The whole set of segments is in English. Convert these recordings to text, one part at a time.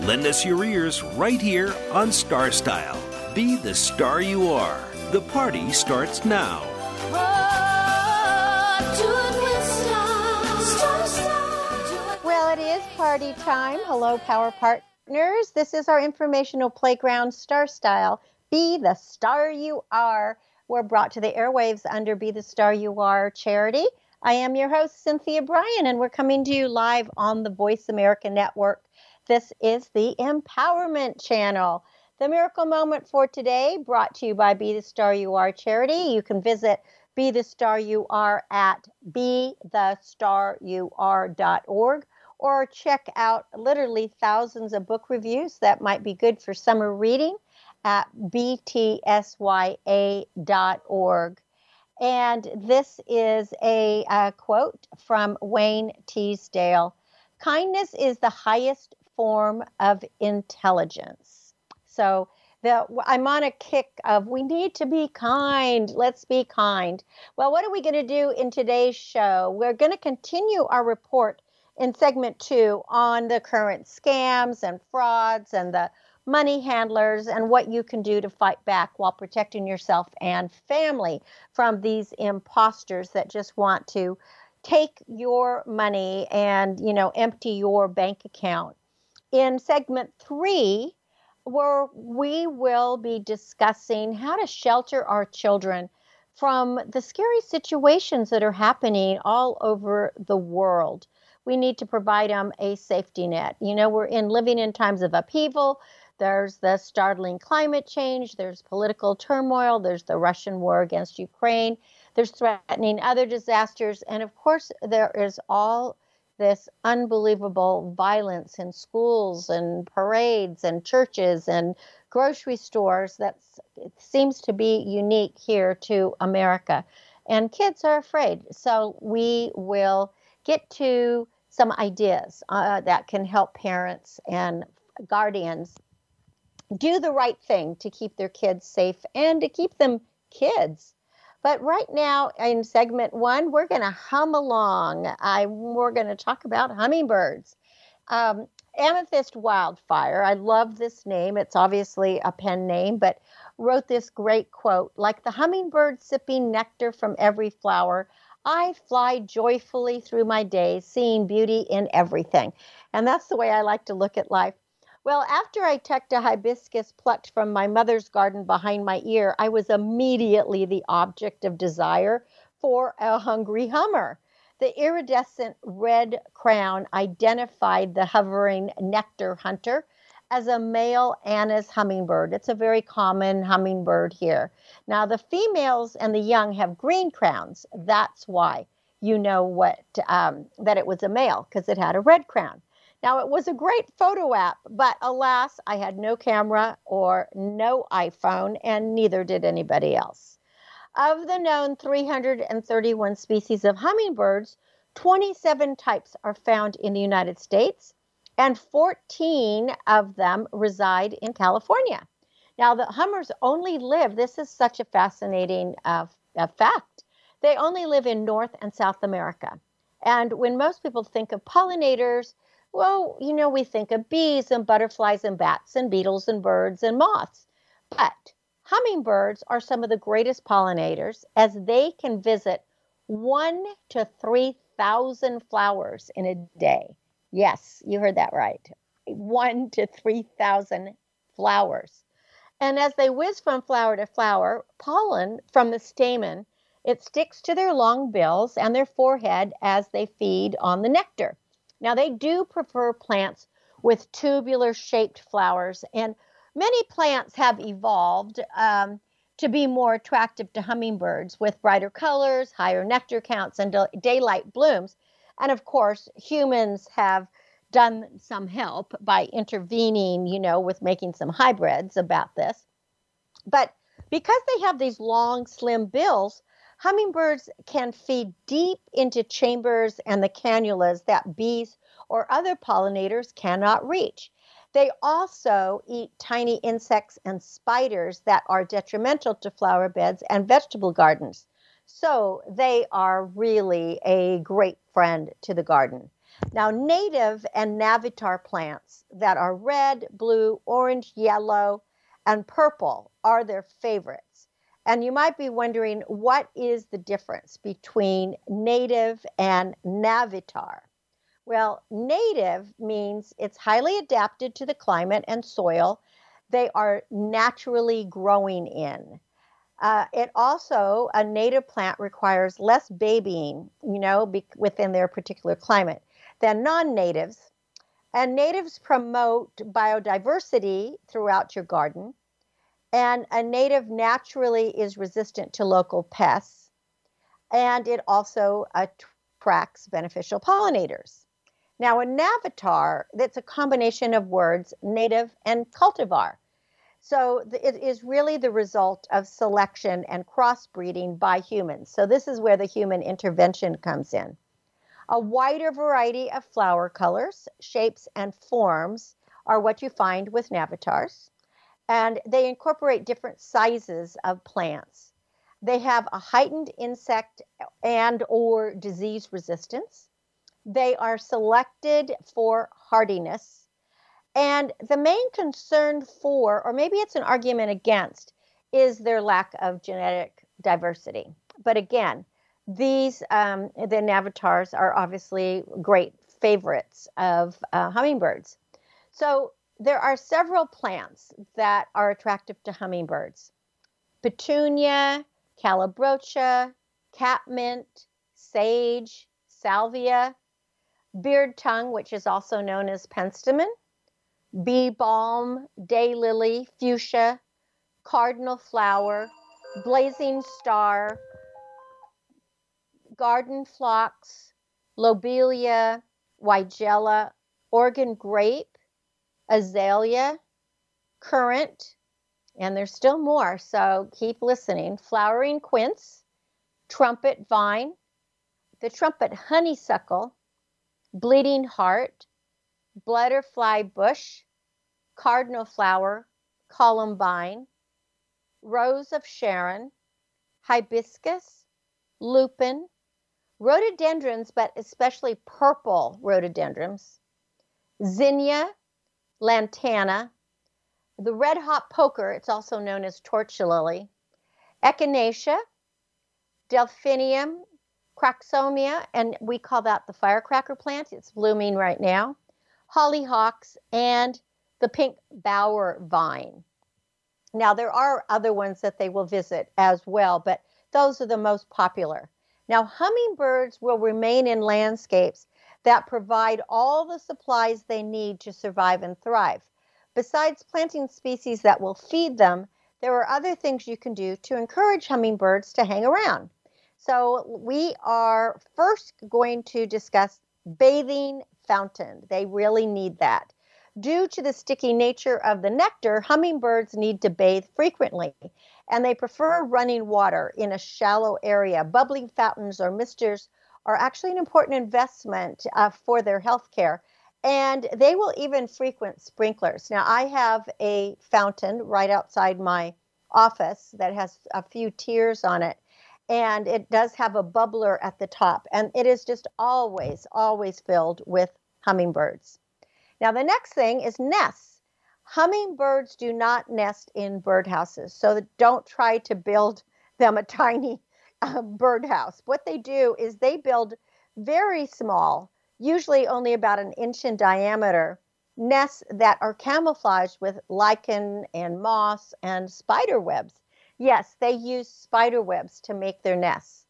Lend us your ears right here on Star Style. Be the star you are. The party starts now. Well, it is party time. Hello, Power Partners. This is our informational playground, Star Style. Be the star you are. We're brought to the airwaves under Be the Star You Are charity. I am your host, Cynthia Brian, and we're coming to you live on the Voice America Network. This is the Empowerment Channel. The miracle moment for today brought to you by Be the Star You Are charity. You can visit Be the Star You Are at BeTheStarYouAre.org or check out literally thousands of book reviews that might be good for summer reading at btsya.org. And this is a, a quote from Wayne Teasdale Kindness is the highest form of intelligence. So the, I'm on a kick of we need to be kind. Let's be kind. Well, what are we going to do in today's show? We're going to continue our report in segment two on the current scams and frauds and the money handlers and what you can do to fight back while protecting yourself and family from these imposters that just want to take your money and you know empty your bank account in segment three where we will be discussing how to shelter our children from the scary situations that are happening all over the world. We need to provide them a safety net. You know, we're in living in times of upheaval. There's the startling climate change, there's political turmoil, there's the Russian war against Ukraine, there's threatening other disasters, and of course, there is all this unbelievable violence in schools and parades and churches and grocery stores that seems to be unique here to America. And kids are afraid. So we will get to some ideas uh, that can help parents and guardians do the right thing to keep their kids safe and to keep them kids but right now, in segment one, we're going to hum along. I, we're going to talk about hummingbirds. Um, Amethyst Wildfire, I love this name. It's obviously a pen name, but wrote this great quote Like the hummingbird sipping nectar from every flower, I fly joyfully through my days, seeing beauty in everything. And that's the way I like to look at life. Well, after I tucked a hibiscus plucked from my mother's garden behind my ear, I was immediately the object of desire for a hungry hummer. The iridescent red crown identified the hovering nectar hunter as a male Anna's hummingbird. It's a very common hummingbird here. Now, the females and the young have green crowns. That's why you know what um, that it was a male because it had a red crown. Now, it was a great photo app, but alas, I had no camera or no iPhone, and neither did anybody else. Of the known 331 species of hummingbirds, 27 types are found in the United States, and 14 of them reside in California. Now, the hummers only live, this is such a fascinating uh, fact, they only live in North and South America. And when most people think of pollinators, well, you know, we think of bees and butterflies and bats and beetles and birds and moths. But hummingbirds are some of the greatest pollinators as they can visit one to 3,000 flowers in a day. Yes, you heard that right. One to 3,000 flowers. And as they whiz from flower to flower, pollen from the stamen, it sticks to their long bills and their forehead as they feed on the nectar. Now, they do prefer plants with tubular shaped flowers, and many plants have evolved um, to be more attractive to hummingbirds with brighter colors, higher nectar counts, and daylight blooms. And of course, humans have done some help by intervening, you know, with making some hybrids about this. But because they have these long, slim bills, hummingbirds can feed deep into chambers and the cannulas that bees or other pollinators cannot reach. They also eat tiny insects and spiders that are detrimental to flower beds and vegetable gardens. So they are really a great friend to the garden. Now, native and nativar plants that are red, blue, orange, yellow, and purple are their favorites. And you might be wondering what is the difference between native and nativar? Well, native means it's highly adapted to the climate and soil they are naturally growing in. Uh, it also, a native plant requires less babying, you know, be, within their particular climate than non natives. And natives promote biodiversity throughout your garden. And a native naturally is resistant to local pests. And it also attracts beneficial pollinators. Now, a nativar, that's a combination of words, native and cultivar. So it is really the result of selection and crossbreeding by humans. So this is where the human intervention comes in. A wider variety of flower colors, shapes, and forms are what you find with nativars. And they incorporate different sizes of plants. They have a heightened insect and or disease resistance. They are selected for hardiness. And the main concern for, or maybe it's an argument against, is their lack of genetic diversity. But again, these, um, the nativars are obviously great favorites of uh, hummingbirds. So there are several plants that are attractive to hummingbirds. Petunia, calibrachoa, catmint, sage, salvia, beard tongue, which is also known as penstemon, bee balm, daylily, fuchsia, cardinal flower, blazing star, garden phlox, lobelia, weigela, Oregon grape, azalea, currant, and there's still more, so keep listening. Flowering quince, trumpet vine, the trumpet honeysuckle, bleeding heart, butterfly bush, cardinal flower, columbine, rose of Sharon, hibiscus, lupin, rhododendrons, but especially purple rhododendrons, zinnia, lantana, the red hot poker, it's also known as torch lily, echinacea, delphinium Craxomia, and we call that the firecracker plant. It's blooming right now. Hollyhocks and the pink bower vine. Now, there are other ones that they will visit as well, but those are the most popular. Now, hummingbirds will remain in landscapes that provide all the supplies they need to survive and thrive. Besides planting species that will feed them, there are other things you can do to encourage hummingbirds to hang around. So we are first going to discuss bathing fountain. They really need that. Due to the sticky nature of the nectar, hummingbirds need to bathe frequently, and they prefer running water in a shallow area. Bubbling fountains or misters are actually an important investment uh, for their health care, and they will even frequent sprinklers. Now, I have a fountain right outside my office that has a few tiers on it and it does have a bubbler at the top and it is just always always filled with hummingbirds. Now the next thing is nests. Hummingbirds do not nest in birdhouses so don't try to build them a tiny uh, birdhouse what they do is they build very small usually only about an inch in diameter nests that are camouflaged with lichen and moss and spider webs Yes, they use spider webs to make their nests.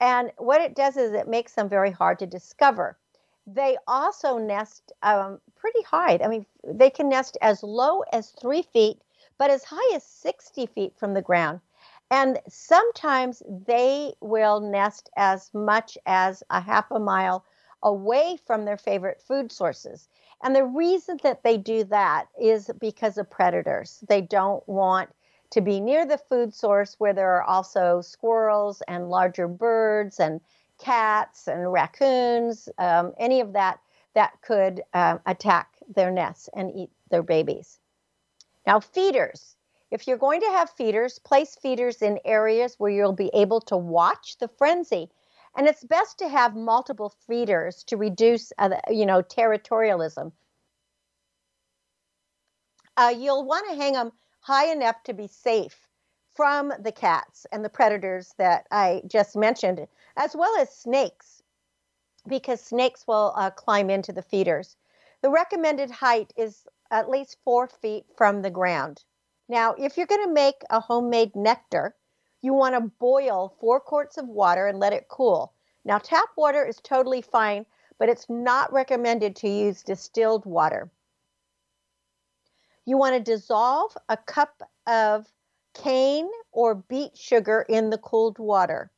And what it does is it makes them very hard to discover. They also nest um, pretty high. I mean, they can nest as low as three feet, but as high as 60 feet from the ground. And sometimes they will nest as much as a half a mile away from their favorite food sources. And the reason that they do that is because of predators. They don't want to be near the food source where there are also squirrels and larger birds and cats and raccoons, um, any of that that could um, attack their nests and eat their babies. Now, feeders. If you're going to have feeders, place feeders in areas where you'll be able to watch the frenzy. And it's best to have multiple feeders to reduce, uh, you know, territorialism. Uh, you'll want to hang them high enough to be safe from the cats and the predators that I just mentioned, as well as snakes, because snakes will uh, climb into the feeders. The recommended height is at least four feet from the ground. Now, if you're going to make a homemade nectar, you want to boil four quarts of water and let it cool. Now, tap water is totally fine, but it's not recommended to use distilled water. You want to dissolve a cup of cane or beet sugar in the cooled water.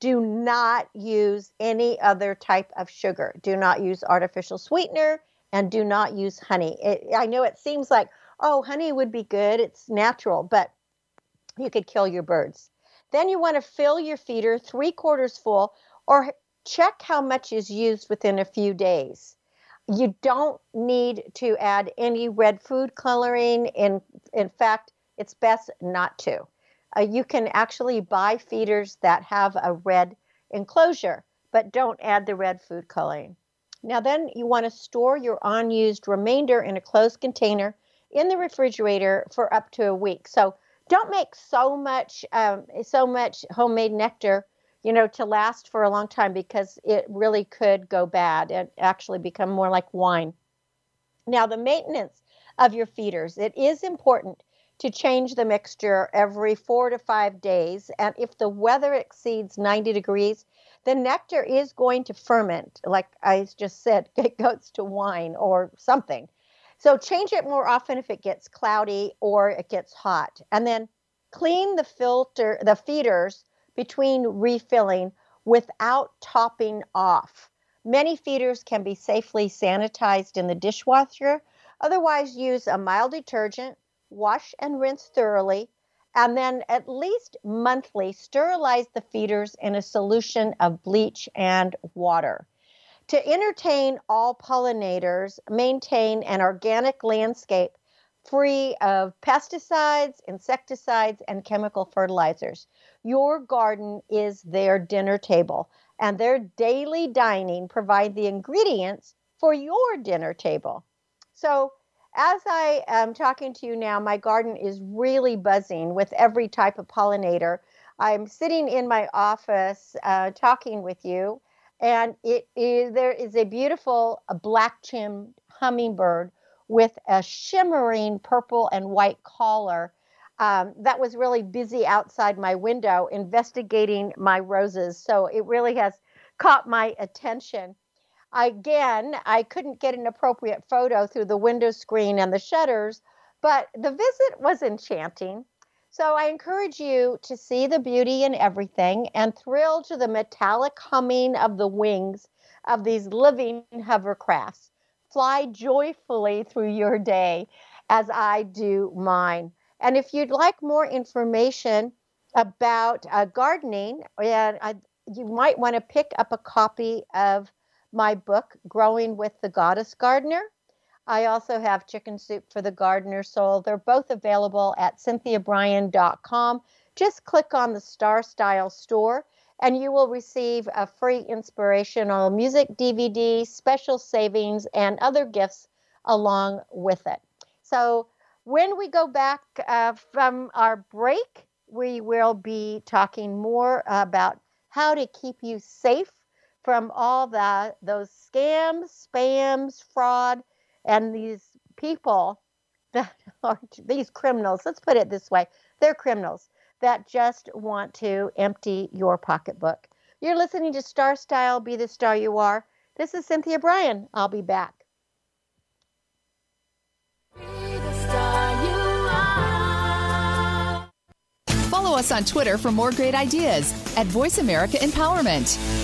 Do not use any other type of sugar. Do not use artificial sweetener and do not use honey. It, I know it seems like, oh, honey would be good, it's natural, but you could kill your birds. Then you want to fill your feeder three quarters full or check how much is used within a few days. You don't need to add any red food coloring. In, in fact, it's best not to. Uh, you can actually buy feeders that have a red enclosure, but don't add the red food coloring. Now, then you want to store your unused remainder in a closed container in the refrigerator for up to a week. So don't make so much um, so much homemade nectar, you know, to last for a long time because it really could go bad and actually become more like wine. Now, the maintenance of your feeders, it is important to change the mixture every four to five days. And if the weather exceeds 90 degrees, the nectar is going to ferment, like I just said, it goes to wine or something. So change it more often if it gets cloudy or it gets hot. And then clean the filter, the feeders between refilling without topping off. Many feeders can be safely sanitized in the dishwasher. Otherwise, use a mild detergent, wash and rinse thoroughly, and then at least monthly sterilize the feeders in a solution of bleach and water. To entertain all pollinators, maintain an organic landscape free of pesticides, insecticides, and chemical fertilizers. Your garden is their dinner table, and their daily dining provide the ingredients for your dinner table. So as I am talking to you now, my garden is really buzzing with every type of pollinator. I'm sitting in my office uh, talking with you, and it is there is a beautiful a black chinned hummingbird with a shimmering purple and white collar um, that was really busy outside my window investigating my roses. So it really has caught my attention. Again, I couldn't get an appropriate photo through the window screen and the shutters, but the visit was enchanting. So I encourage you to see the beauty in everything and thrill to the metallic humming of the wings of these living hovercrafts. Fly joyfully through your day as I do mine. And if you'd like more information about uh, gardening, and uh, you might want to pick up a copy of my book, Growing with the Goddess Gardener. I also have Chicken Soup for the Gardener Soul. They're both available at cynthiabrian.com. Just click on the Star Style store and you will receive a free inspirational music DVD, special savings, and other gifts along with it. So, when we go back uh, from our break, we will be talking more about how to keep you safe from all that those scams, spams, fraud, and these people that are these criminals. Let's put it this way: they're criminals that just want to empty your pocketbook. You're listening to Star Style. Be the star you are. This is Cynthia Brian. I'll be back. Follow us on Twitter for more great ideas at Voice America Empowerment.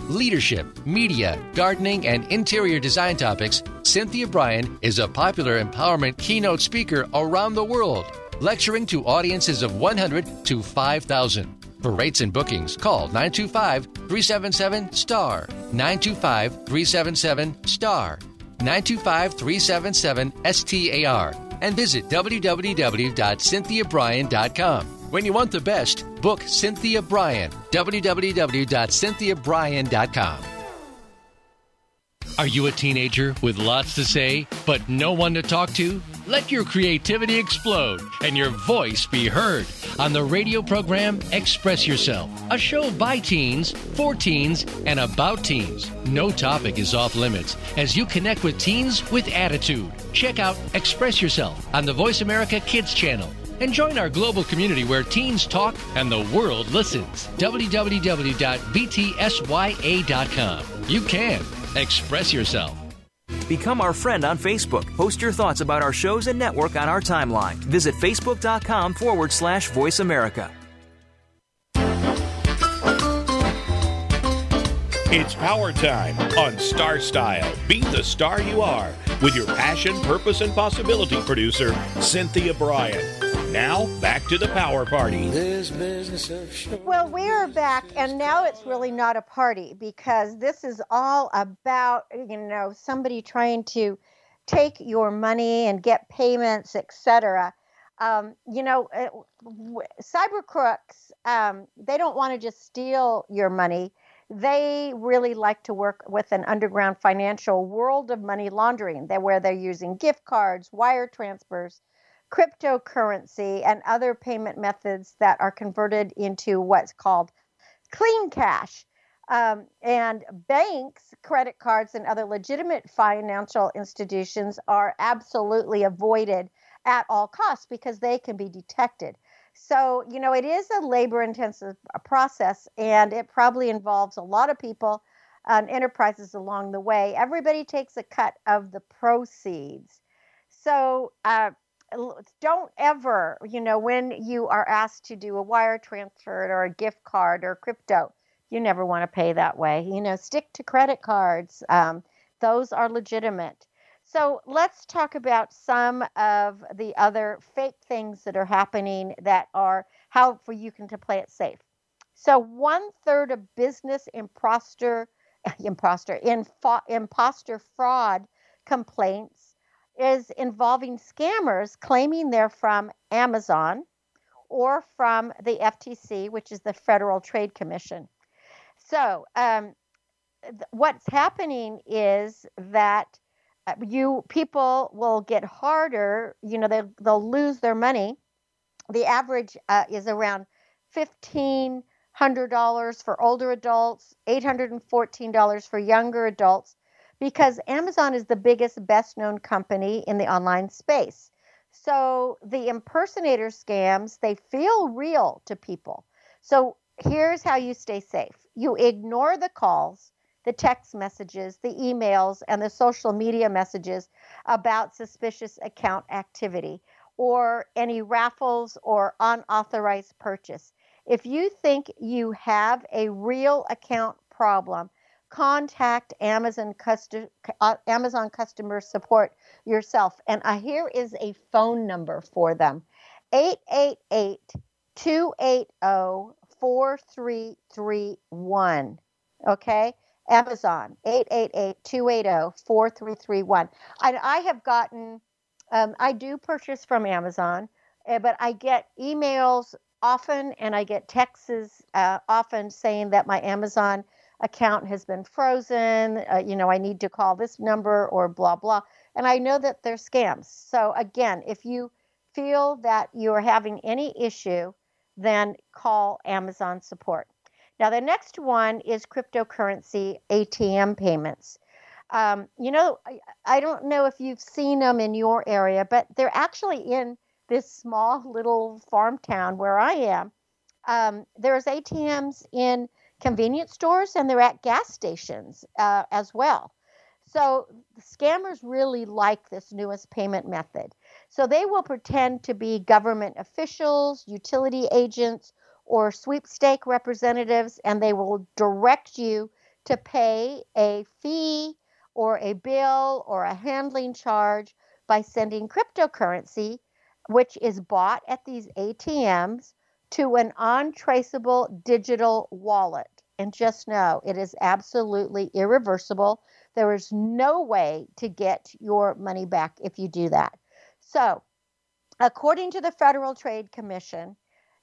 leadership, media, gardening, and interior design topics, Cynthia Brian is a popular empowerment keynote speaker around the world, lecturing to audiences of 100 to 5,000. For rates and bookings, call 925 377 STAR. 925 377 STAR. 925 377 STAR. And visit www.cynthiabrian.com. When you want the best, book Cynthia Brian. www.cynthiabrian.com. Are you a teenager with lots to say, but no one to talk to? Let your creativity explode and your voice be heard on the radio program Express Yourself, a show by teens, for teens, and about teens. No topic is off limits as you connect with teens with attitude. Check out Express Yourself on the Voice America Kids channel and join our global community where teens talk and the world listens. www.btsya.com. You can express yourself. Become our friend on Facebook. Post your thoughts about our shows and network on our timeline. Visit facebook.com forward slash voice America. It's power time on Star Style. Be the star you are with your passion, purpose, and possibility producer, Cynthia Brian. Now, back to the power party. Well, we are back, and now it's really not a party because this is all about, you know, somebody trying to take your money and get payments, etc. Um, you know, uh, cyber crooks, um, they don't want to just steal your money. They really like to work with an underground financial world of money laundering, that where they're using gift cards, wire transfers, cryptocurrency, and other payment methods that are converted into what's called clean cash. Um, and banks, credit cards, and other legitimate financial institutions are absolutely avoided at all costs because they can be detected. So, you know, it is a labor intensive uh, process and it probably involves a lot of people and enterprises along the way. Everybody takes a cut of the proceeds. So, uh, don't ever, you know, when you are asked to do a wire transfer or a gift card or crypto, you never want to pay that way. You know, stick to credit cards. Um, those are legitimate. So let's talk about some of the other fake things that are happening that are how for you can to play it safe. So one third of business imposter, imposter, imposter fraud complaints is involving scammers claiming they're from Amazon or from the FTC, which is the Federal Trade Commission. So um, th- what's happening is that uh, you people will get harder. You know, they they'll lose their money. The average uh, is around fifteen hundred dollars for older adults, eight hundred and fourteen dollars for younger adults, because Amazon is the biggest, best known company in the online space. So the impersonator scams they feel real to people. So here's how you stay safe: you ignore the calls the text messages, the emails, and the social media messages about suspicious account activity or any raffles or unauthorized purchase. If you think you have a real account problem, contact Amazon, custom, uh, Amazon customer support yourself. And uh, here is a phone number for them 888 280 4331. Okay? Amazon, 888-280-4331. And I have gotten um, I do purchase from Amazon, uh, but I get emails often and I get texts uh, often saying that my Amazon account has been frozen. Uh, you know, I need to call this number or blah, blah. And I know that they're scams. So, again, if you feel that you are having any issue, then call Amazon support. Now, the next one is cryptocurrency ATM payments. Um, you know, I, I don't know if you've seen them in your area, but they're actually in this small little farm town where I am. Um, there's ATMs in convenience stores and they're at gas stations uh, as well. So the scammers really like this newest payment method. So they will pretend to be government officials, utility agents, or sweepstake representatives, and they will direct you to pay a fee or a bill or a handling charge by sending cryptocurrency, which is bought at these ATMs, to an untraceable digital wallet. And just know it is absolutely irreversible. There is no way to get your money back if you do that. So, according to the Federal Trade Commission,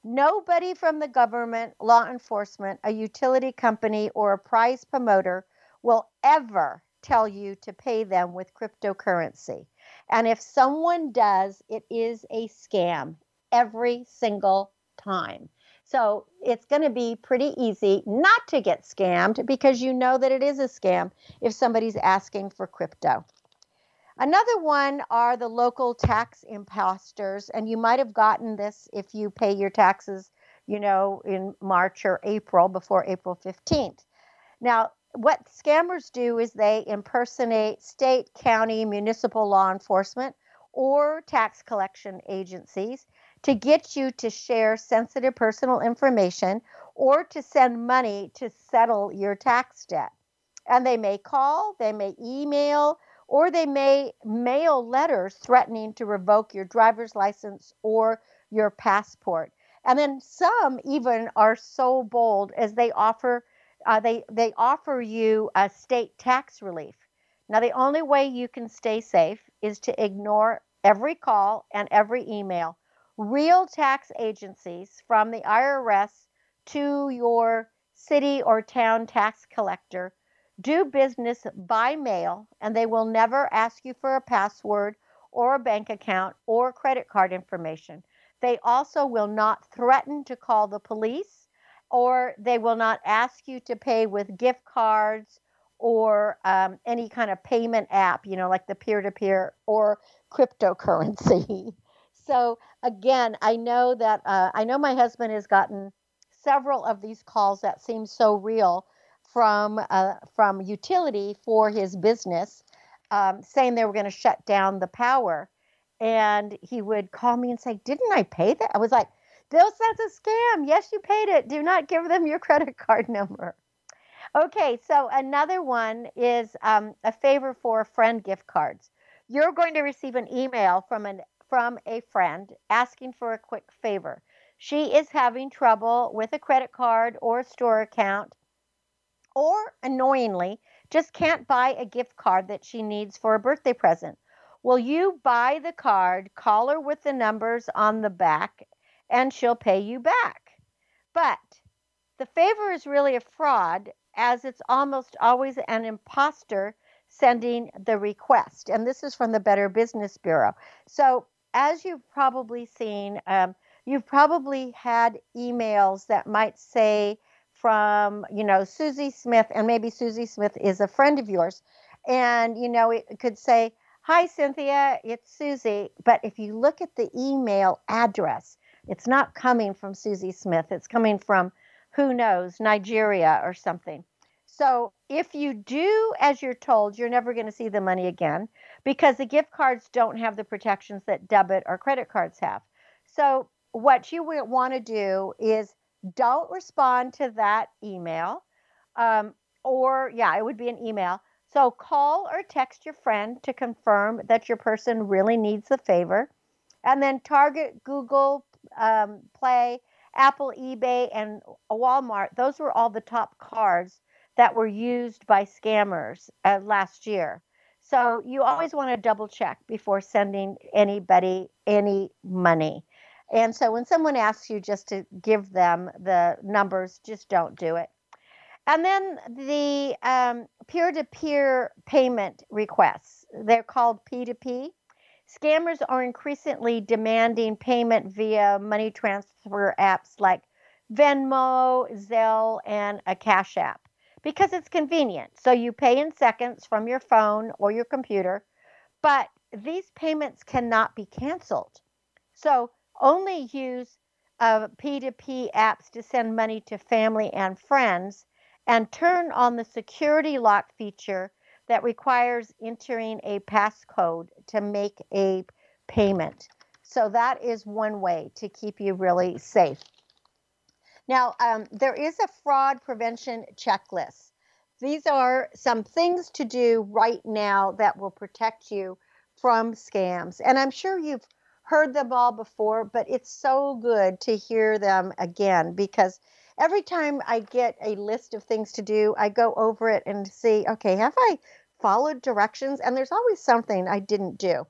nobody from the government, law enforcement, a utility company, or a prize promoter will ever tell you to pay them with cryptocurrency. And if someone does, it is a scam every single time. So it's going to be pretty easy not to get scammed because you know that it is a scam if somebody's asking for crypto. Another one are the local tax imposters, and you might have gotten this if you pay your taxes, you know, in March or April before April 15th. Now, what scammers do is they impersonate state, county, municipal law enforcement or tax collection agencies to get you to share sensitive personal information or to send money to settle your tax debt. And they may call, they may email, or they may mail letters threatening to revoke your driver's license or your passport. And then some even are so bold as they offer uh, they they offer you a state tax relief. Now the only way you can stay safe is to ignore every call and every email. Real tax agencies from the IRS to your city or town tax collector do business by mail and they will never ask you for a password or a bank account or credit card information. They also will not threaten to call the police or they will not ask you to pay with gift cards or um, any kind of payment app, you know, like the peer to peer or cryptocurrency. so, again, I know that uh, I know my husband has gotten several of these calls that seem so real from uh, from utility for his business, um, saying they were going to shut down the power, and he would call me and say, "Didn't I pay that?" I was like, They'll that's a scam. Yes, you paid it. Do not give them your credit card number. Okay, so another one is um, a favor for friend gift cards. You're going to receive an email from an from a friend asking for a quick favor. She is having trouble with a credit card or store account, or annoyingly, just can't buy a gift card that she needs for a birthday present. Will you buy the card, call her with the numbers on the back, and she'll pay you back. But the favor is really a fraud as it's almost always an imposter sending the request. And this is from the Better Business Bureau. So, as you've probably seen, um, you've probably had emails that might say from, you know, Susie Smith, and maybe Susie Smith is a friend of yours. And, you know, it could say, Hi, Cynthia, it's Susie. But if you look at the email address, it's not coming from Susie Smith. It's coming from who knows, Nigeria or something. So if you do as you're told, you're never going to see the money again because the gift cards don't have the protections that debit or credit cards have. So what you want to do is don't respond to that email. Um, or, yeah, it would be an email. So call or text your friend to confirm that your person really needs the favor. And then target Google um, Play, Apple, eBay, and Walmart, those were all the top cards that were used by scammers uh, last year. So you always want to double check before sending anybody any money. And so when someone asks you just to give them the numbers, just don't do it. And then the um, peer-to-peer payment requests, they're called P2P. Scammers are increasingly demanding payment via money transfer apps like Venmo, Zelle, and a Cash App because it's convenient. So you pay in seconds from your phone or your computer, but these payments cannot be canceled. So only use uh, P2P apps to send money to family and friends and turn on the security lock feature that requires entering a passcode to make a payment. So that is one way to keep you really safe. Now, um, there is a fraud prevention checklist. These are some things to do right now that will protect you from scams. And I'm sure you've heard them all before, but it's so good to hear them again because every time I get a list of things to do, I go over it and see, okay, have I followed directions? And there's always something I didn't do.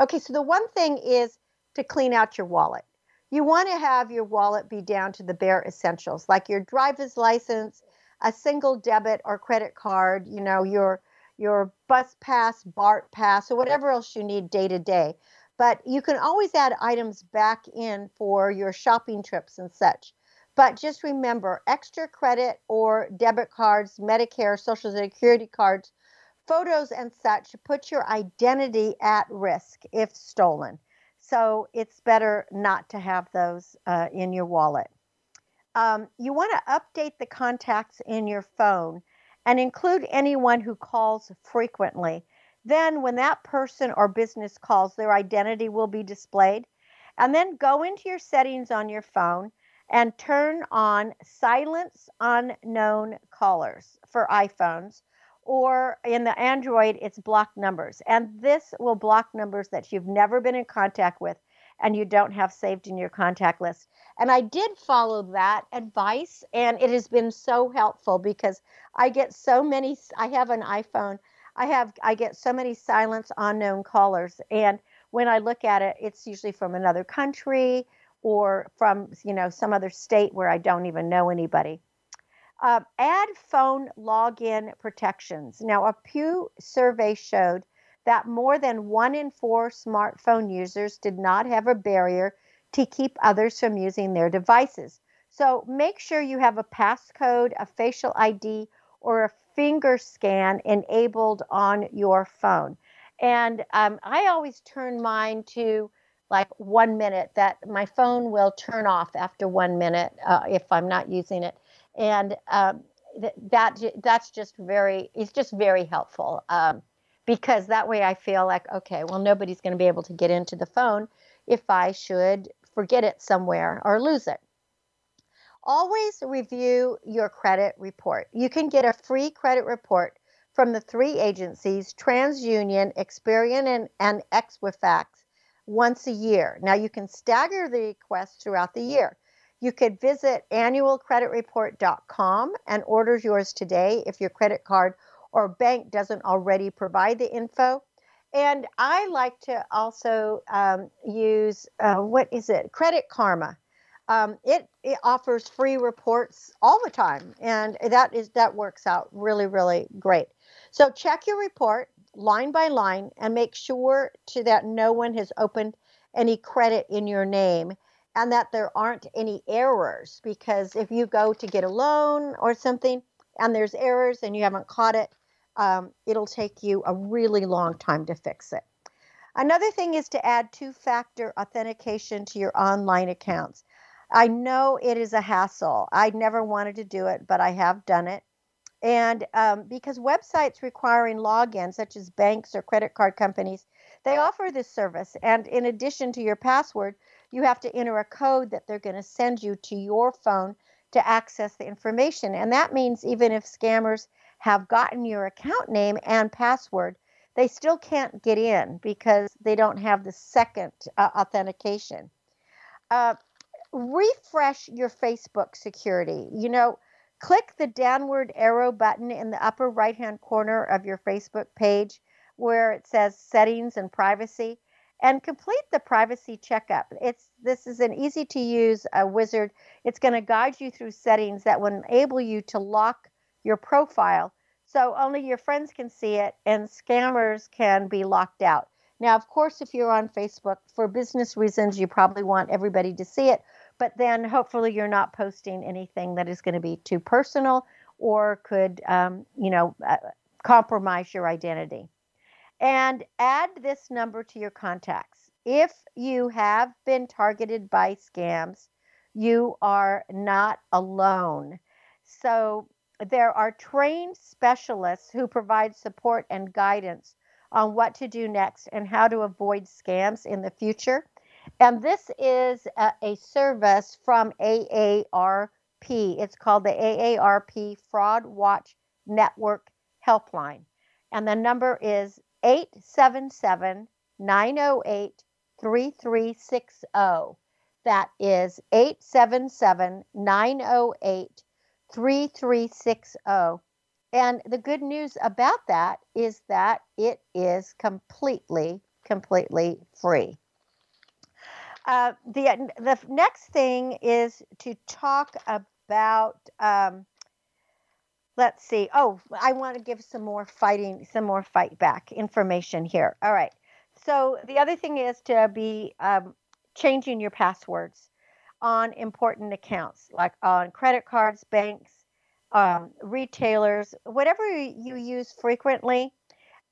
Okay, so the one thing is to clean out your wallet. You want to have your wallet be down to the bare essentials, like your driver's license, a single debit or credit card, you know, your your bus pass, BART pass, or whatever else you need day to day. But you can always add items back in for your shopping trips and such. But just remember extra credit or debit cards, Medicare, Social Security cards, photos, and such put your identity at risk if stolen. So it's better not to have those uh, in your wallet. Um, you want to update the contacts in your phone and include anyone who calls frequently then, when that person or business calls, their identity will be displayed. And then go into your settings on your phone and turn on silence unknown callers for iPhones. Or in the Android, it's block numbers. And this will block numbers that you've never been in contact with and you don't have saved in your contact list. And I did follow that advice, and it has been so helpful because I get so many. I have an iPhone I have I get so many silence unknown callers, and when I look at it, it's usually from another country or from you know some other state where I don't even know anybody. Uh, add phone login protections. Now, a Pew survey showed that more than one in four smartphone users did not have a barrier to keep others from using their devices. So make sure you have a passcode, a facial ID, or a finger scan enabled on your phone. And um, I always turn mine to like one minute, that my phone will turn off after one minute uh, if I'm not using it. And um, th- that that's just very, it's just very helpful um, because that way I feel like, okay, well, nobody's going to be able to get into the phone if I should forget it somewhere or lose it always review your credit report. You can get a free credit report from the three agencies, TransUnion, Experian, and, and Equifax, once a year. Now, you can stagger the requests throughout the year. You could visit annualcreditreport.com and order yours today if your credit card or bank doesn't already provide the info. And I like to also um, use, uh, what is it, Credit Karma. Um, it, it offers free reports all the time and that is that works out really really great. So check your report line by line and make sure to that no one has opened any credit in your name and that there aren't any errors because if you go to get a loan or something and there's errors and you haven't caught it um, it'll take you a really long time to fix it another thing is to add two factor authentication to your online accounts I know it is a hassle. I never wanted to do it, but I have done it. And um, because websites requiring login, such as banks or credit card companies, they offer this service. And in addition to your password, you have to enter a code that they're going to send you to your phone to access the information. And that means even if scammers have gotten your account name and password, they still can't get in because they don't have the second uh, authentication. Uh, refresh your Facebook security. You know, click the downward arrow button in the upper right hand corner of your Facebook page where it says settings and privacy and complete the privacy checkup. It's this is an easy to use wizard. It's going to guide you through settings that will enable you to lock your profile so only your friends can see it and scammers can be locked out. Now, of course, if you're on Facebook for business reasons, you probably want everybody to see it, but then hopefully you're not posting anything that is going to be too personal or could, um, you know, uh, compromise your identity. And add this number to your contacts. If you have been targeted by scams, you are not alone. So there are trained specialists who provide support and guidance on what to do next and how to avoid scams in the future. And this is a, a service from AARP. It's called the AARP Fraud Watch Network Helpline. And the number is 877 908 3360. That is 877 908 3360. And the good news about that is that it is completely, completely free. Uh, the, the next thing is to talk about, um, let's see. Oh, I want to give some more fighting, some more fight back information here. All right. So the other thing is to be um, changing your passwords on important accounts, like on credit cards, banks, um, retailers, whatever you use frequently,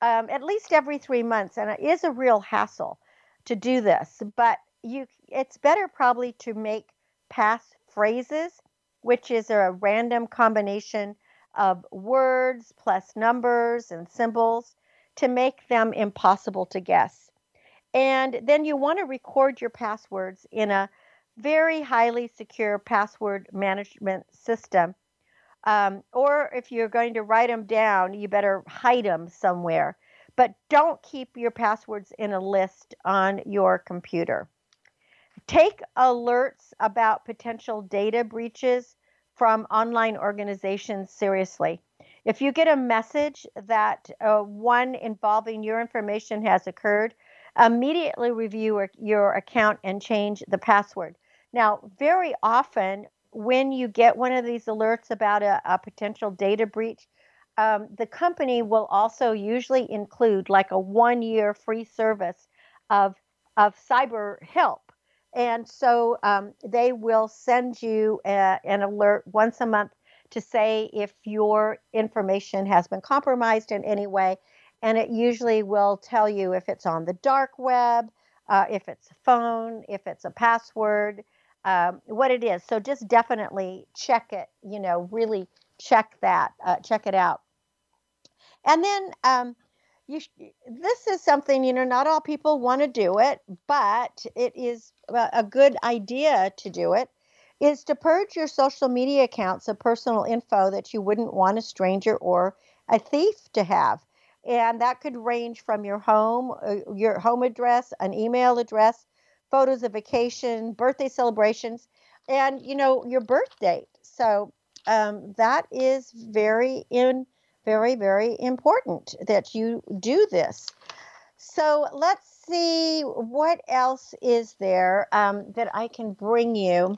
um, at least every three months. And it is a real hassle to do this, but you it's better probably to make pass phrases, which is a random combination of words plus numbers and symbols to make them impossible to guess. And then you want to record your passwords in a very highly secure password management system. Um, or if you're going to write them down, you better hide them somewhere. But don't keep your passwords in a list on your computer. Take alerts about potential data breaches from online organizations seriously. If you get a message that uh, one involving your information has occurred, immediately review your account and change the password. Now, very often when you get one of these alerts about a, a potential data breach, um, the company will also usually include like a one year free service of, of cyber help. And so um, they will send you a, an alert once a month to say if your information has been compromised in any way. And it usually will tell you if it's on the dark web, uh, if it's a phone, if it's a password, um, what it is. So just definitely check it, you know, really check that, uh, check it out. And then um, you this is something, you know, not all people want to do it, but it is a good idea to do it is to purge your social media accounts of personal info that you wouldn't want a stranger or a thief to have. And that could range from your home, uh, your home address, an email address, photos of vacation, birthday celebrations, and you know your birth date. So um, that is very in very very important that you do this. So let's see what else is there um, that I can bring you.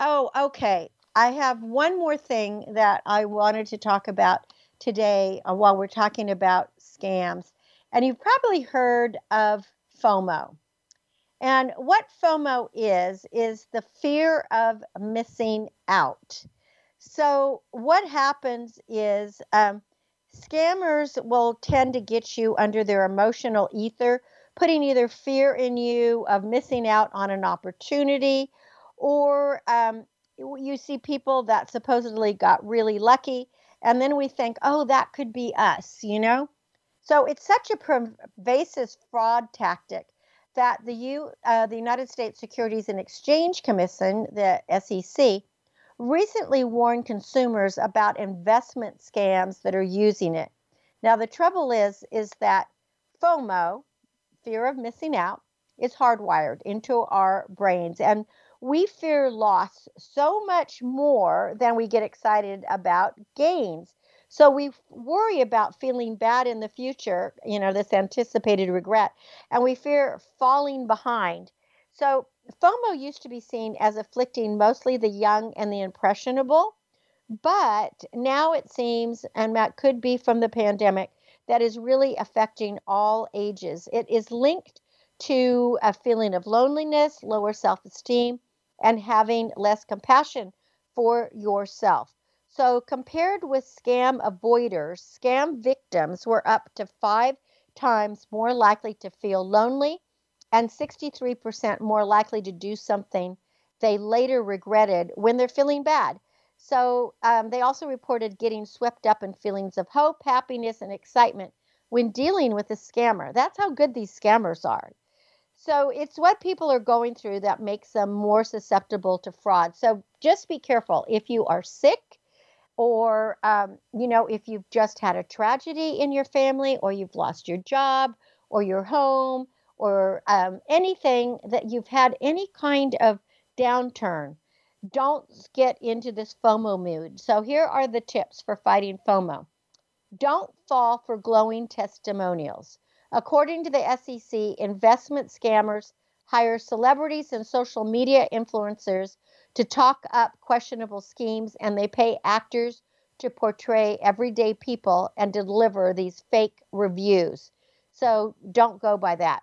Oh, okay. I have one more thing that I wanted to talk about today uh, while we're talking about scams. And you've probably heard of FOMO. And what FOMO is, is the fear of missing out. So, what happens is um, scammers will tend to get you under their emotional ether, putting either fear in you of missing out on an opportunity, or um, you see people that supposedly got really lucky, and then we think, oh, that could be us, you know? So, it's such a pervasive fraud tactic that the U, uh, the United States Securities and Exchange Commission, the SEC, recently warned consumers about investment scams that are using it. Now the trouble is is that FOMO, fear of missing out, is hardwired into our brains and we fear loss so much more than we get excited about gains. So we worry about feeling bad in the future, you know, this anticipated regret, and we fear falling behind. So FOMO used to be seen as afflicting mostly the young and the impressionable, but now it seems, and that could be from the pandemic, that is really affecting all ages. It is linked to a feeling of loneliness, lower self esteem, and having less compassion for yourself. So, compared with scam avoiders, scam victims were up to five times more likely to feel lonely and 63% more likely to do something they later regretted when they're feeling bad. So, um, they also reported getting swept up in feelings of hope, happiness, and excitement when dealing with a scammer. That's how good these scammers are. So it's what people are going through that makes them more susceptible to fraud. So just be careful. If you are sick, or um, you know, if you've just had a tragedy in your family, or you've lost your job, or your home, or um, anything that you've had any kind of downturn, don't get into this FOMO mood. So here are the tips for fighting FOMO. Don't fall for glowing testimonials. According to the SEC, investment scammers hire celebrities and social media influencers to talk up questionable schemes, and they pay actors to portray everyday people and deliver these fake reviews. So don't go by that.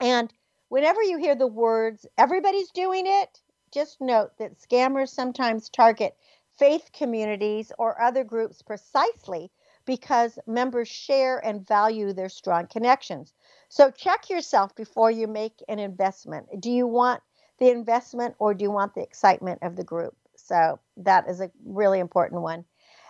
And whenever you hear the words, everybody's doing it, just note that scammers sometimes target faith communities or other groups precisely because members share and value their strong connections. So check yourself before you make an investment. Do you want the investment or do you want the excitement of the group? So that is a really important one.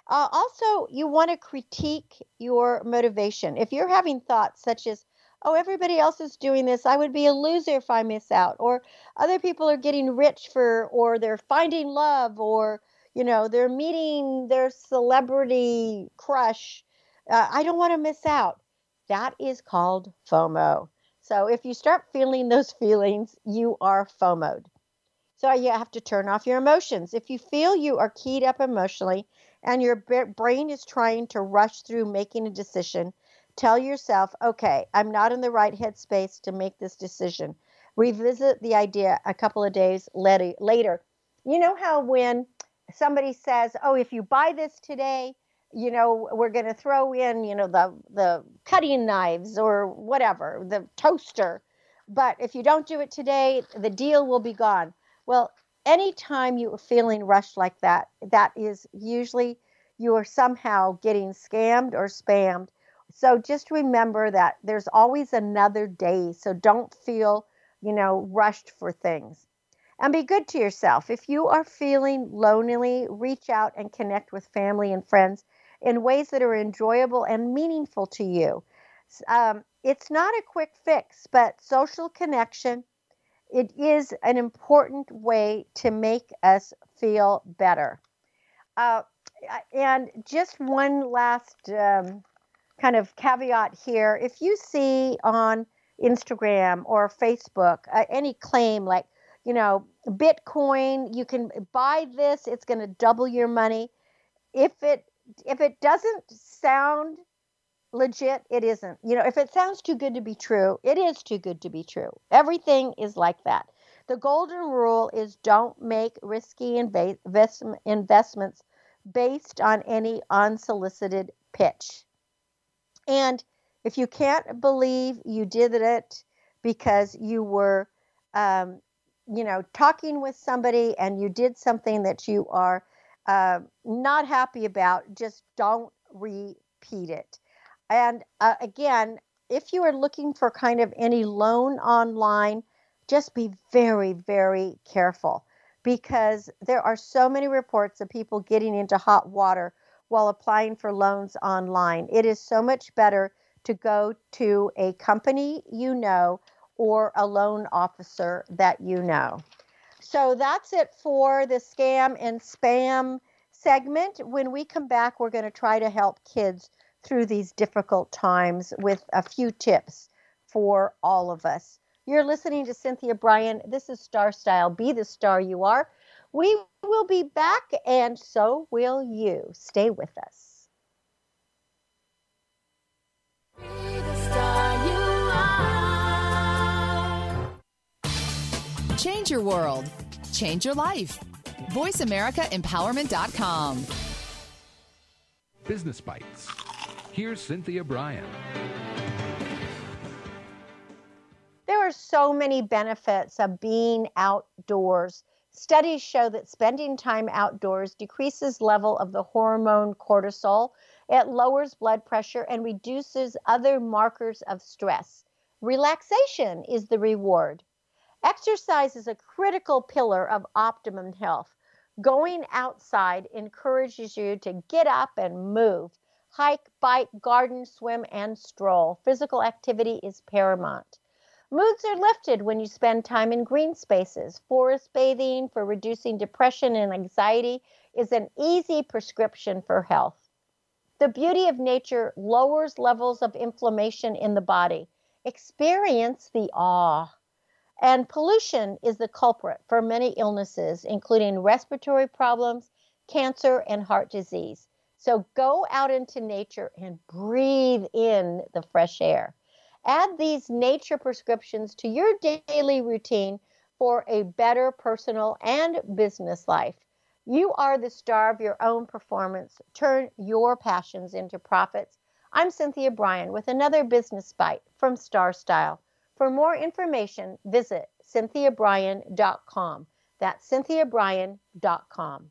Uh, also, you want to critique your motivation. If you're having thoughts such as, oh, everybody else is doing this, I would be a loser if I miss out, or other people are getting rich for, or they're finding love, or you know they're meeting their celebrity crush uh, i don't want to miss out. That is called fomo. So if you start feeling those feelings you are fomoed so you have to turn off your emotions. If you feel you are keyed up emotionally and your brain is trying to rush through making a decision tell yourself okay i'm not in the right headspace to make this decision revisit the idea a couple of days later you know how when somebody says, "Oh, if you buy this today, you know, we're going to throw in, you know, the the cutting knives or whatever, the toaster, but if you don't do it today, the deal will be gone." Well, anytime you are feeling rushed like that, that is usually you are somehow getting scammed or spammed. So just remember that there's always another day. So don't feel, you know, rushed for things and be good to yourself. If you are feeling lonely, reach out and connect with family and friends in ways that are enjoyable and meaningful to you. Um, it's not a quick fix, but social connection it is an important way to make us feel better. Uh, and just one last um, kind of caveat here: if you see on Instagram or Facebook uh, any claim like you know, Bitcoin, you can buy this, it's going to double your money. If it if it doesn't sound legit, it isn't. You know, if it sounds too good to be true, it is too good to be true. Everything is like that. The golden rule is don't make risky inv- investments based on any unsolicited pitch. And if you can't believe you did it because you were um, you know, talking with somebody and you did something that you are uh, not happy about, just don't repeat it. And uh, again, if you are looking for kind of any loan online, just be very, very careful because there are so many reports of people getting into hot water while applying for loans online. It is so much better to go to a company you know or a loan officer that you know. So that's it for the scam and spam segment. When we come back, we're going to try to help kids through these difficult times with a few tips for all of us. You're listening to Cynthia Brian. This is Star Style. Be the star you are. We will be back, and so will you. Stay with us. Change your world, change your life. VoiceAmericaEmpowerment.com. Business Bites. Here's Cynthia Brian. There are so many benefits of being outdoors Studies show that spending time outdoors decreases level of the hormone cortisol. It lowers blood pressure and reduces other markers of stress. Relaxation is the reward. Exercise is a critical pillar of optimum health. Going outside encourages you to get up and move. Hike, bike, garden, swim, and stroll. Physical activity is paramount. Moods are lifted when you spend time in green spaces. Forest bathing for reducing depression and anxiety is an easy prescription for health. The beauty of nature lowers levels of inflammation in the body. Experience the awe. And pollution is the culprit for many illnesses, including respiratory problems, cancer, and heart disease. So go out into nature and breathe in the fresh air. Add these nature prescriptions to your daily routine for a better personal and business life. You are the star of your own performance. Turn your passions into profits. I'm Cynthia Brian with another business bite from Star Style. For more information, visit cynthiabrian.com. That's cynthiabrian.com.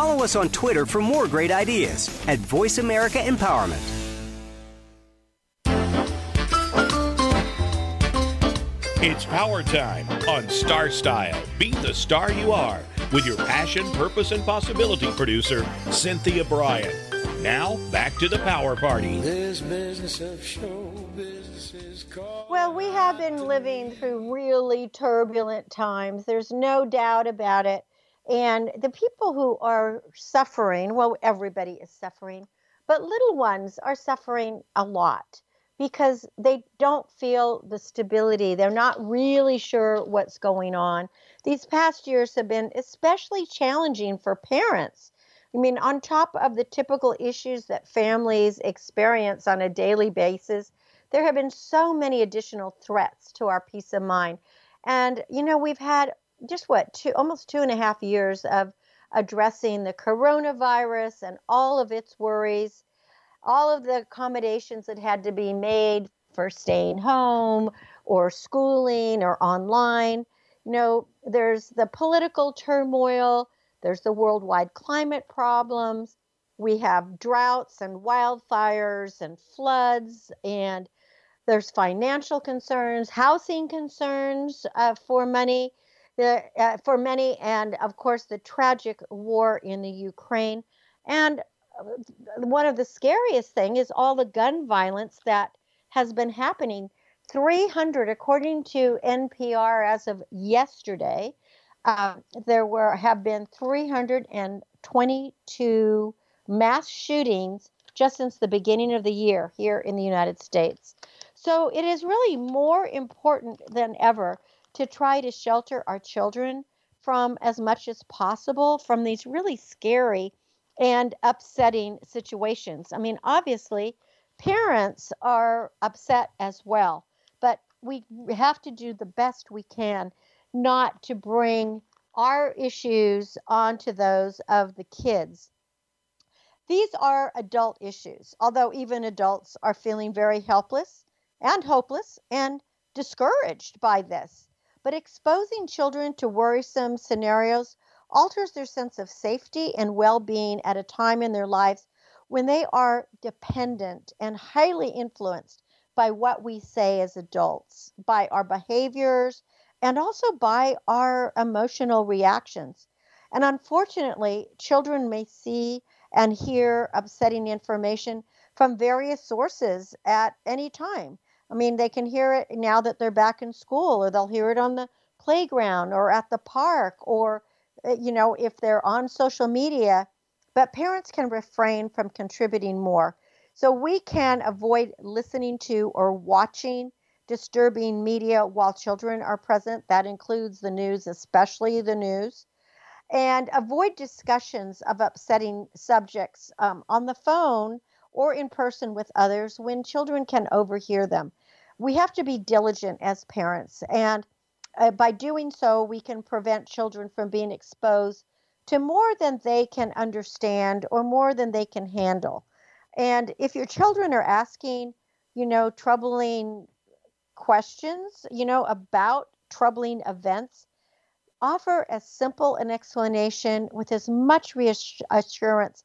Follow us on Twitter for more great ideas at Voice America Empowerment. It's power time on Star Style. Be the star you are with your passion, purpose, and possibility producer, Cynthia Brian. Now, back to the power party. Well, we have been living through really turbulent times. There's no doubt about it. And the people who are suffering, well, everybody is suffering, but little ones are suffering a lot because they don't feel the stability. They're not really sure what's going on. These past years have been especially challenging for parents. I mean, on top of the typical issues that families experience on a daily basis, there have been so many additional threats to our peace of mind. And, you know, we've had just what two almost two and a half years of addressing the coronavirus and all of its worries, all of the accommodations that had to be made for staying home or schooling or online. You know, there's the political turmoil, there's the worldwide climate problems, we have droughts and wildfires and floods, and there's financial concerns, housing concerns uh, for money the, uh, for many, and of course, the tragic war in the Ukraine. And uh, one of the scariest thing is all the gun violence that has been happening. 300, according to NPR, as of yesterday, uh, there were have been 322 mass shootings just since the beginning of the year here in the United States. So it is really more important than ever to try to shelter our children from as much as possible from these really scary and upsetting situations. I mean, obviously, parents are upset as well, but we have to do the best we can not to bring our issues onto those of the kids. These are adult issues, although even adults are feeling very helpless and hopeless and discouraged by this. But exposing children to worrisome scenarios alters their sense of safety and well being at a time in their lives when they are dependent and highly influenced by what we say as adults, by our behaviors, and also by our emotional reactions. And unfortunately, children may see and hear upsetting information from various sources at any time. I mean, they can hear it now that they're back in school, or they'll hear it on the playground or at the park, or, eh, you know, if they're on social media. But parents can refrain from contributing more. So we can avoid listening to or watching disturbing media while children are present. That includes the news, especially the news. And avoid discussions of upsetting subjects um, on the phone or in person with others when children can overhear them. We have to be diligent as parents, and uh, by doing so, we can prevent children from being exposed to more than they can understand or more than they can handle. And if your children are asking, you know, troubling questions, you know, about troubling events, offer as simple an explanation with as much reassurance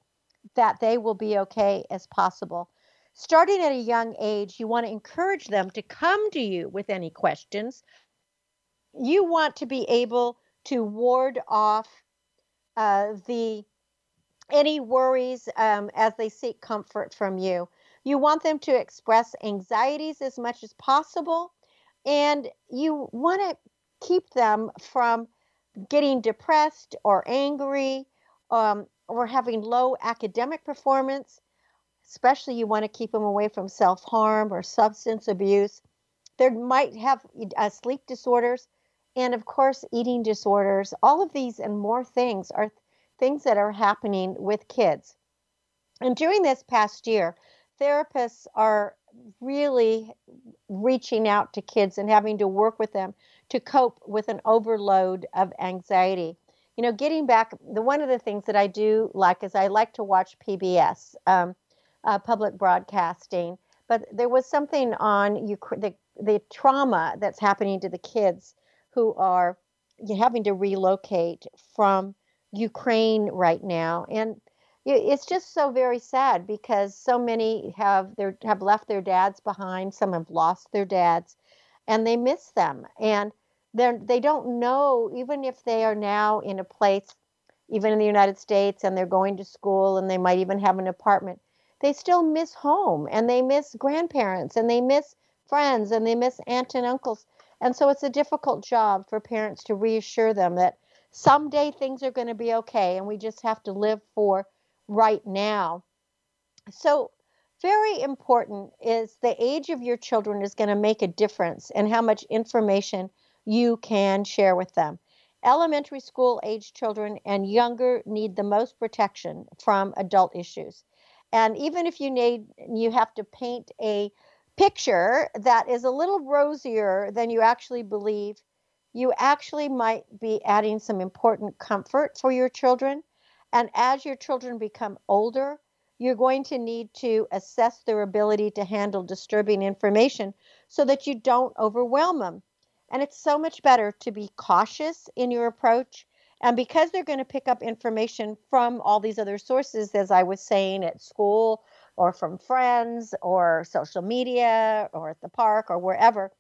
that they will be okay as possible. Starting at a young age, you want to encourage them to come to you with any questions. You want to be able to ward off uh, the any worries um, as they seek comfort from you. You want them to express anxieties as much as possible, and you want to keep them from getting depressed or angry um, or having low academic performance. Especially, you want to keep them away from self harm or substance abuse. They might have uh, sleep disorders and, of course, eating disorders. All of these and more things are things that are happening with kids. And during this past year, therapists are really reaching out to kids and having to work with them to cope with an overload of anxiety. You know, getting back, the one of the things that I do like is I like to watch PBS, um, uh, public broadcasting. But there was something on Ukraine, the, the trauma that's happening to the kids who are having to relocate from Ukraine right now, and it's just so very sad because so many have their have left their dads behind. Some have lost their dads, and they miss them, and they they don't know even if they are now in a place, even in the United States, and they're going to school, and they might even have an apartment. They still miss home, and they miss grandparents, and they miss friends, and they miss aunt and uncles. And so it's a difficult job for parents to reassure them that someday things are going to be okay and we just have to live for right now. So, very important is the age of your children is going to make a difference in how much information you can share with them. Elementary school age children and younger need the most protection from adult issues. And even if you need you have to paint a picture that is a little rosier than you actually believe, you actually might be adding some important comfort for your children. And as your children become older, you're going to need to assess their ability to handle disturbing information so that you don't overwhelm them. And it's so much better to be cautious in your approach. And because they're going to pick up information from all these other sources, as I was saying at school or from friends or social media or at the park or wherever,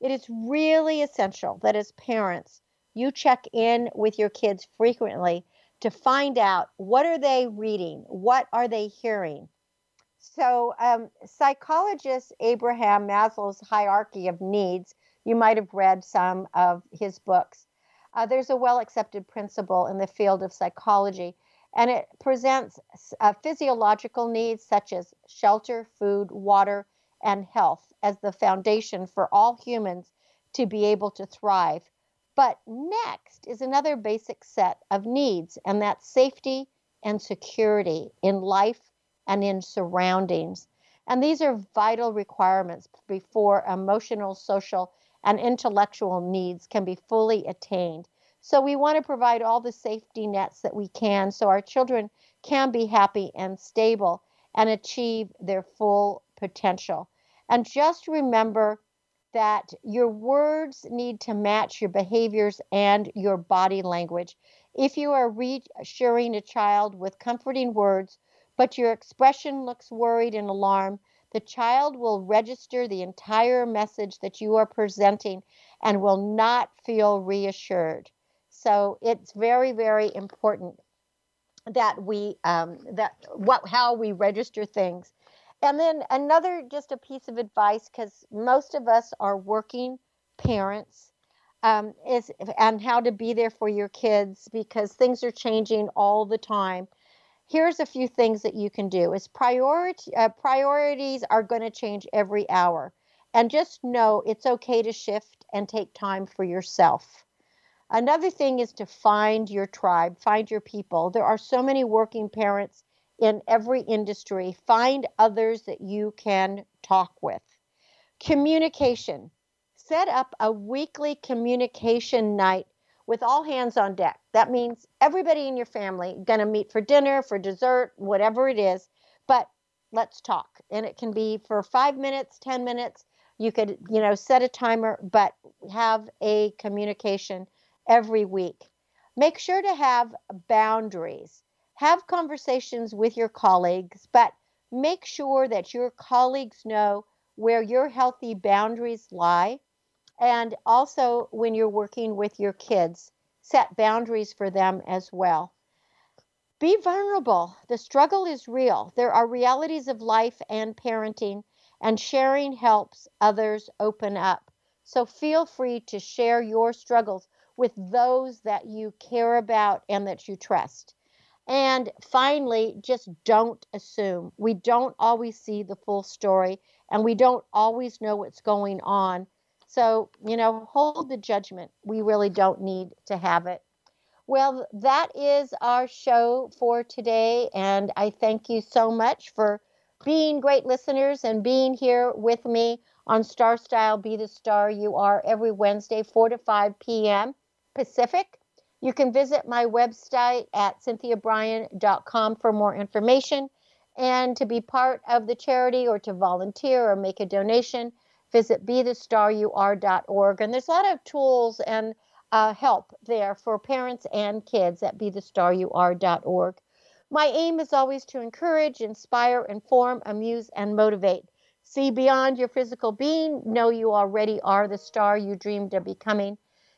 it is really essential that as parents, you check in with your kids frequently to find out what are they reading, what are they hearing. So, um, psychologist Abraham Maslow's hierarchy of needs, you might have read some of his books. Uh, there's a well accepted principle in the field of psychology, and it presents uh, physiological needs such as shelter, food, water, and health as the foundation for all humans to be able to thrive. But next is another basic set of needs, and that's safety and security in life and in surroundings. And these are vital requirements before emotional, social, and intellectual needs can be fully attained. So we want to provide all the safety nets that we can so our children can be happy and stable and achieve their full potential. And just remember that your words need to match your behaviors and your body language. If you are reassuring a child with comforting words, but your expression looks worried and alarmed, the child will register the entire message that you are presenting and will not feel reassured. So it's very, very important that we um, that what how we register things. And then another just a piece of advice because most of us are working parents um, is and how to be there for your kids because things are changing all the time. Here's a few things that you can do: is priority uh, priorities are going to change every hour, and just know it's okay to shift and take time for yourself. Another thing is to find your tribe, find your people. There are so many working parents in every industry. Find others that you can talk with. Communication. Set up a weekly communication night with all hands on deck. That means everybody in your family going to meet for dinner, for dessert, whatever it is, but let's talk. And it can be for 5 minutes, 10 minutes. You could, you know, set a timer, but have a communication every week. Make sure to have boundaries. Have conversations with your colleagues, but make sure that your colleagues know where your healthy boundaries lie. And also, when you're working with your kids, set boundaries for them as well. Be vulnerable. The struggle is real. There are realities of life and parenting, and sharing helps others open up. So feel free to share your struggles with those that you care about and that you trust. And finally, just don't assume. We don't always see the full story and we don't always know what's going on. So, you know, hold the judgment. We really don't need to have it. Well, that is our show for today. And I thank you so much for being great listeners and being here with me on Star Style Be the Star You Are every Wednesday, 4 to 5 p.m. Pacific. You can visit my website at cynthiabrian.com for more information. And to be part of the charity or to volunteer or make a donation, visit bethestaryouare.org. And there's a lot of tools and uh, help there for parents and kids at bethestaryouare.org. My aim is always to encourage, inspire, inform, amuse, and motivate. See beyond your physical being. Know you already are the star you dreamed of becoming.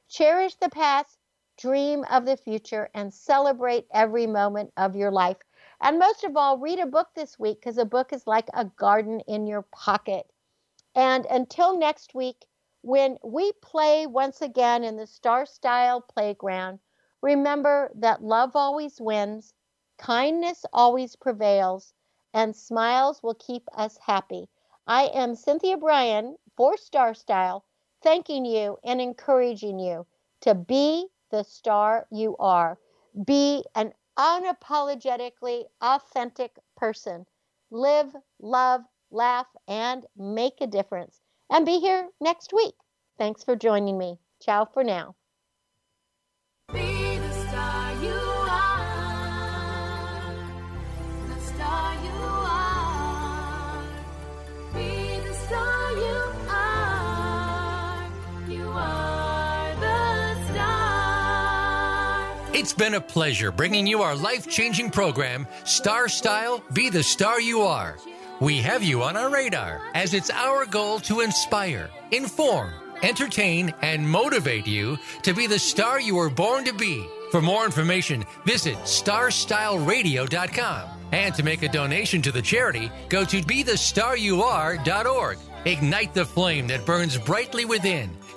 Cherish the past, dream of the future, and celebrate every moment of your life. And most of all, read a book this week because a book is like a garden in your pocket. And until next week, when we play once again in the Star Style Playground, remember that love always wins, kindness always prevails, and smiles will keep us happy. I am Cynthia Brian for Star Style thanking you and encouraging you to be the star you are. Be an unapologetically authentic person. Live, love, laugh, and make a difference. And be here next week. Thanks for joining me. Ciao for now. It's been a pleasure bringing you our life changing program, Star Style Be the Star You Are. We have you on our radar as it's our goal to inspire, inform, entertain, and motivate you to be the star you were born to be. For more information, visit starstyleradio.com. And to make a donation to the charity, go to bethestaryouare.org. Ignite the flame that burns brightly within